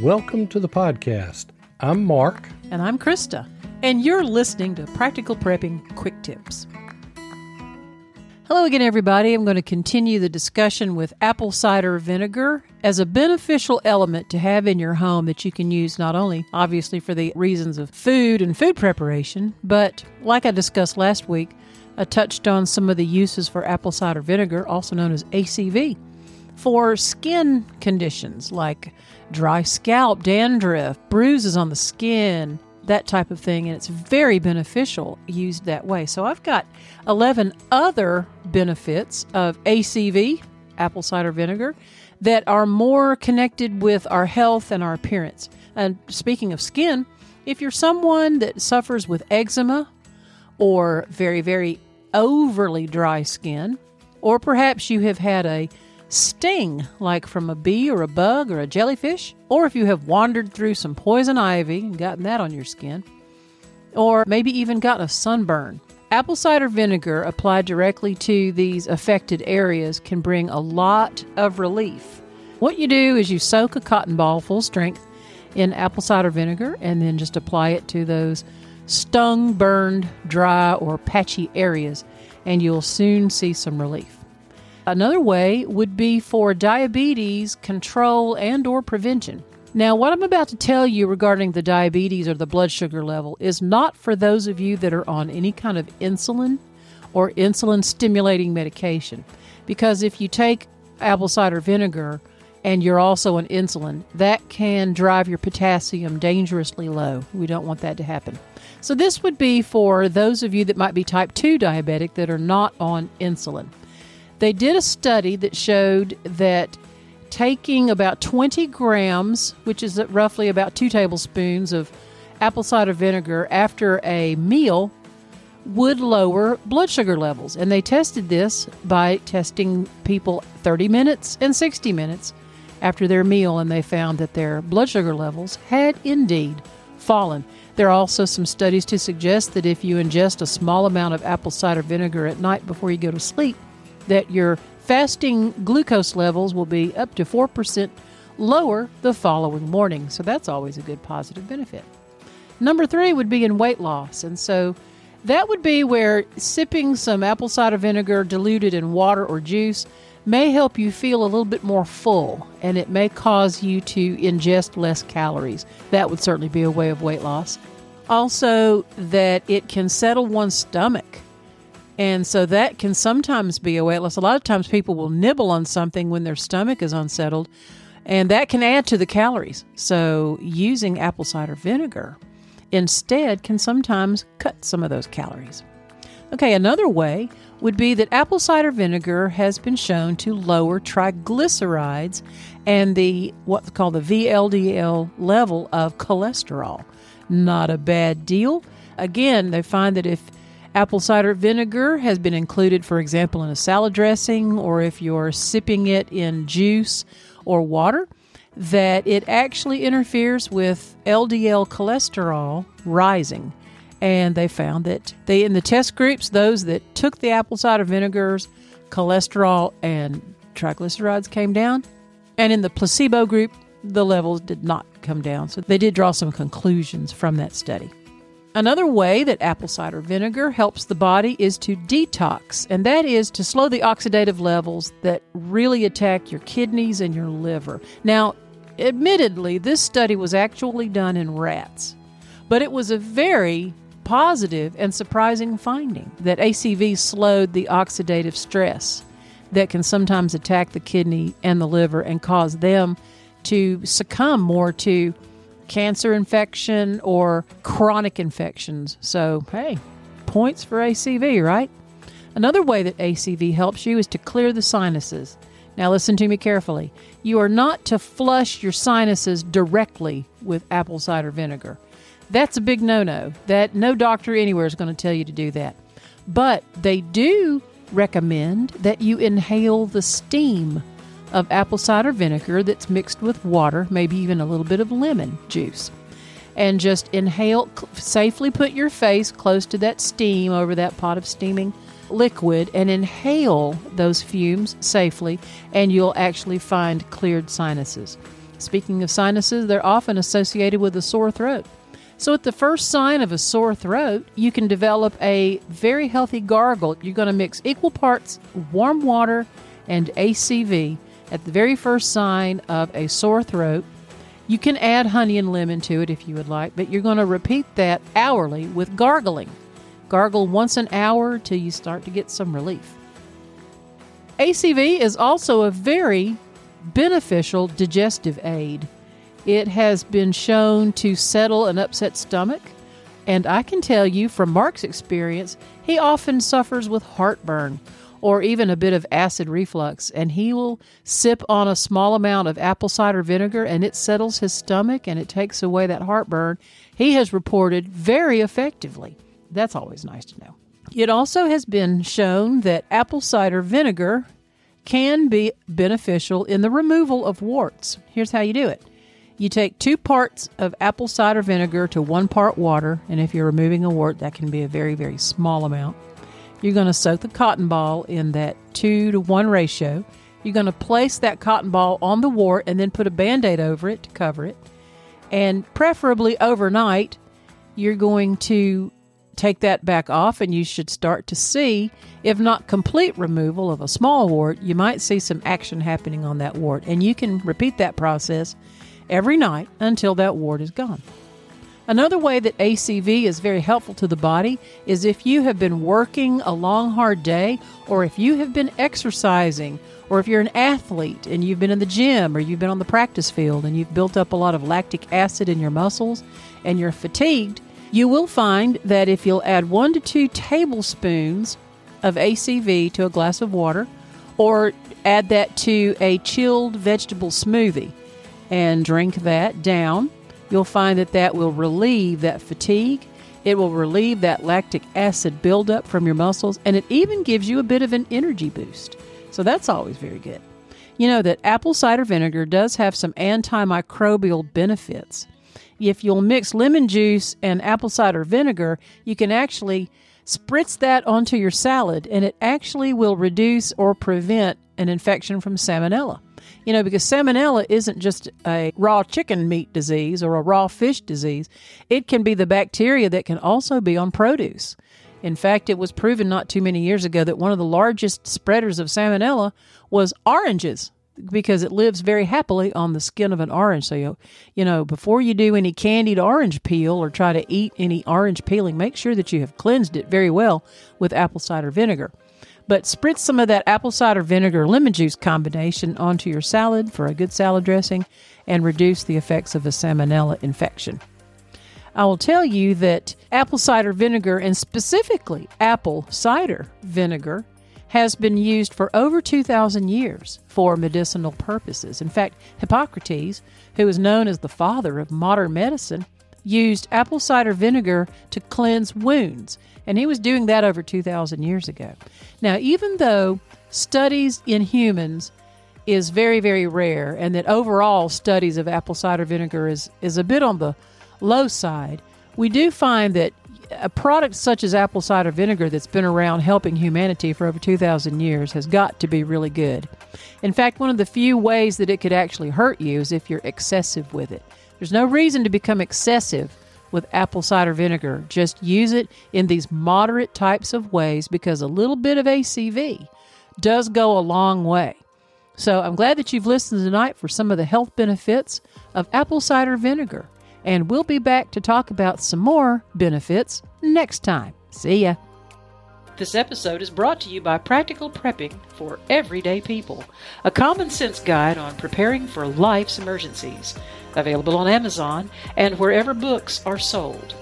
Welcome to the podcast. I'm Mark. And I'm Krista. And you're listening to Practical Prepping Quick Tips. Hello again, everybody. I'm going to continue the discussion with apple cider vinegar as a beneficial element to have in your home that you can use not only, obviously, for the reasons of food and food preparation, but like I discussed last week, I touched on some of the uses for apple cider vinegar, also known as ACV, for skin conditions like dry scalp, dandruff, bruises on the skin, that type of thing, and it's very beneficial used that way. So I've got 11 other benefits of ACV, apple cider vinegar, that are more connected with our health and our appearance. And speaking of skin, if you're someone that suffers with eczema or very, very overly dry skin, or perhaps you have had a sting, like from a bee or a bug or a jellyfish, or if you have wandered through some poison ivy and gotten that on your skin, or maybe even gotten a sunburn. Apple cider vinegar applied directly to these affected areas can bring a lot of relief. What you do is you soak a cotton ball full strength in apple cider vinegar and then just apply it to those stung, burned, dry, or patchy areas, and you'll soon see some relief. Another way would be for diabetes control and or prevention. Now, what I'm about to tell you regarding the diabetes or the blood sugar level is not for those of you that are on any kind of insulin or insulin stimulating medication. Because if you take apple cider vinegar and you're also on insulin, that can drive your potassium dangerously low. We don't want that to happen. So, this would be for those of you that might be type 2 diabetic that are not on insulin. They did a study that showed that taking about 20 grams, which is roughly about two tablespoons of apple cider vinegar after a meal, would lower blood sugar levels. And they tested this by testing people 30 minutes and 60 minutes after their meal, and they found that their blood sugar levels had indeed fallen. There are also some studies to suggest that if you ingest a small amount of apple cider vinegar at night before you go to sleep, that your fasting glucose levels will be up to 4% lower the following morning. So that's always a good positive benefit. Number three would be in weight loss. And so that would be where sipping some apple cider vinegar diluted in water or juice may help you feel a little bit more full and it may cause you to ingest less calories. That would certainly be a way of weight loss. Also, that it can settle one's stomach and so that can sometimes be a weight loss. A lot of times people will nibble on something when their stomach is unsettled, and that can add to the calories. So using apple cider vinegar instead can sometimes cut some of those calories. Okay, another way would be that apple cider vinegar has been shown to lower triglycerides and the what's called the VLDL level of cholesterol. Not a bad deal. Again, they find that if Apple cider vinegar has been included, for example, in a salad dressing or if you're sipping it in juice or water, that it actually interferes with LDL cholesterol rising. And they found that they in the test groups, those that took the apple cider vinegars, cholesterol and triglycerides came down. And in the placebo group, the levels did not come down. So they did draw some conclusions from that study. Another way that apple cider vinegar helps the body is to detox, and that is to slow the oxidative levels that really attack your kidneys and your liver. Now, admittedly, this study was actually done in rats, but it was a very positive and surprising finding that ACV slowed the oxidative stress that can sometimes attack the kidney and the liver and cause them to succumb more to cancer infection or chronic infections. So, hey, points for ACV, right? Another way that ACV helps you is to clear the sinuses. Now, listen to me carefully. You are not to flush your sinuses directly with apple cider vinegar. That's a big no no. That no doctor anywhere is going to tell you to do that. But they do recommend that you inhale the steam of apple cider vinegar that's mixed with water, maybe even a little bit of lemon juice. And just inhale, safely put your face close to that steam over that pot of steaming liquid and inhale those fumes safely, and you'll actually find cleared sinuses. Speaking of sinuses, they're often associated with a sore throat. So, at the first sign of a sore throat, you can develop a very healthy gargle. You're going to mix equal parts warm water and ACV at the very first sign of a sore throat. You can add honey and lemon to it if you would like, but you're going to repeat that hourly with gargling. Gargle once an hour till you start to get some relief. ACV is also a very beneficial digestive aid. It has been shown to settle an upset stomach, and I can tell you from Mark's experience, he often suffers with heartburn or even a bit of acid reflux, and he will sip on a small amount of apple cider vinegar and it settles his stomach and it takes away that heartburn. He has reported very effectively. That's always nice to know. It also has been shown that apple cider vinegar can be beneficial in the removal of warts. Here's how you do it you take two parts of apple cider vinegar to one part water, and if you're removing a wart, that can be a very, very small amount. You're going to soak the cotton ball in that two to one ratio. You're going to place that cotton ball on the wart and then put a band aid over it to cover it. And preferably overnight, you're going to take that back off and you should start to see, if not complete removal of a small wart, you might see some action happening on that wart. And you can repeat that process every night until that wart is gone. Another way that ACV is very helpful to the body is if you have been working a long, hard day, or if you have been exercising, or if you're an athlete and you've been in the gym or you've been on the practice field and you've built up a lot of lactic acid in your muscles and you're fatigued, you will find that if you'll add one to two tablespoons of ACV to a glass of water, or add that to a chilled vegetable smoothie, and drink that down, you'll find that that will relieve that fatigue. It will relieve that lactic acid buildup from your muscles, and it even gives you a bit of an energy boost. So that's always very good. You know that apple cider vinegar does have some antimicrobial benefits. If you'll mix lemon juice and apple cider vinegar, you can actually spritz that onto your salad, and it actually will reduce or prevent an infection from salmonella. You know, because salmonella isn't just a raw chicken meat disease or a raw fish disease, it can be the bacteria that can also be on produce. In fact, it was proven not too many years ago that one of the largest spreaders of salmonella was oranges because it lives very happily on the skin of an orange. So, you, you know, before you do any candied orange peel or try to eat any orange peeling, make sure that you have cleansed it very well with apple cider vinegar. But spritz some of that apple cider vinegar lemon juice combination onto your salad for a good salad dressing and reduce the effects of a salmonella infection. I will tell you that apple cider vinegar, and specifically apple cider vinegar, has been used for over 2,000 years for medicinal purposes. In fact, Hippocrates, who is known as the father of modern medicine, used apple cider vinegar to cleanse wounds and he was doing that over 2,000 years ago. Now, even though studies in humans is very, very rare, and that overall studies of apple cider vinegar is, is a bit on the low side, we do find that a product such as apple cider vinegar that's been around helping humanity for over 2,000 years has got to be really good. In fact, one of the few ways that it could actually hurt you is if you're excessive with it. There's no reason to become excessive with apple cider vinegar. Just use it in these moderate types of ways because a little bit of ACV does go a long way. So I'm glad that you've listened tonight for some of the health benefits of apple cider vinegar. And we'll be back to talk about some more benefits next time. See ya. This episode is brought to you by Practical Prepping for Everyday People, a common sense guide on preparing for life's emergencies available on Amazon and wherever books are sold.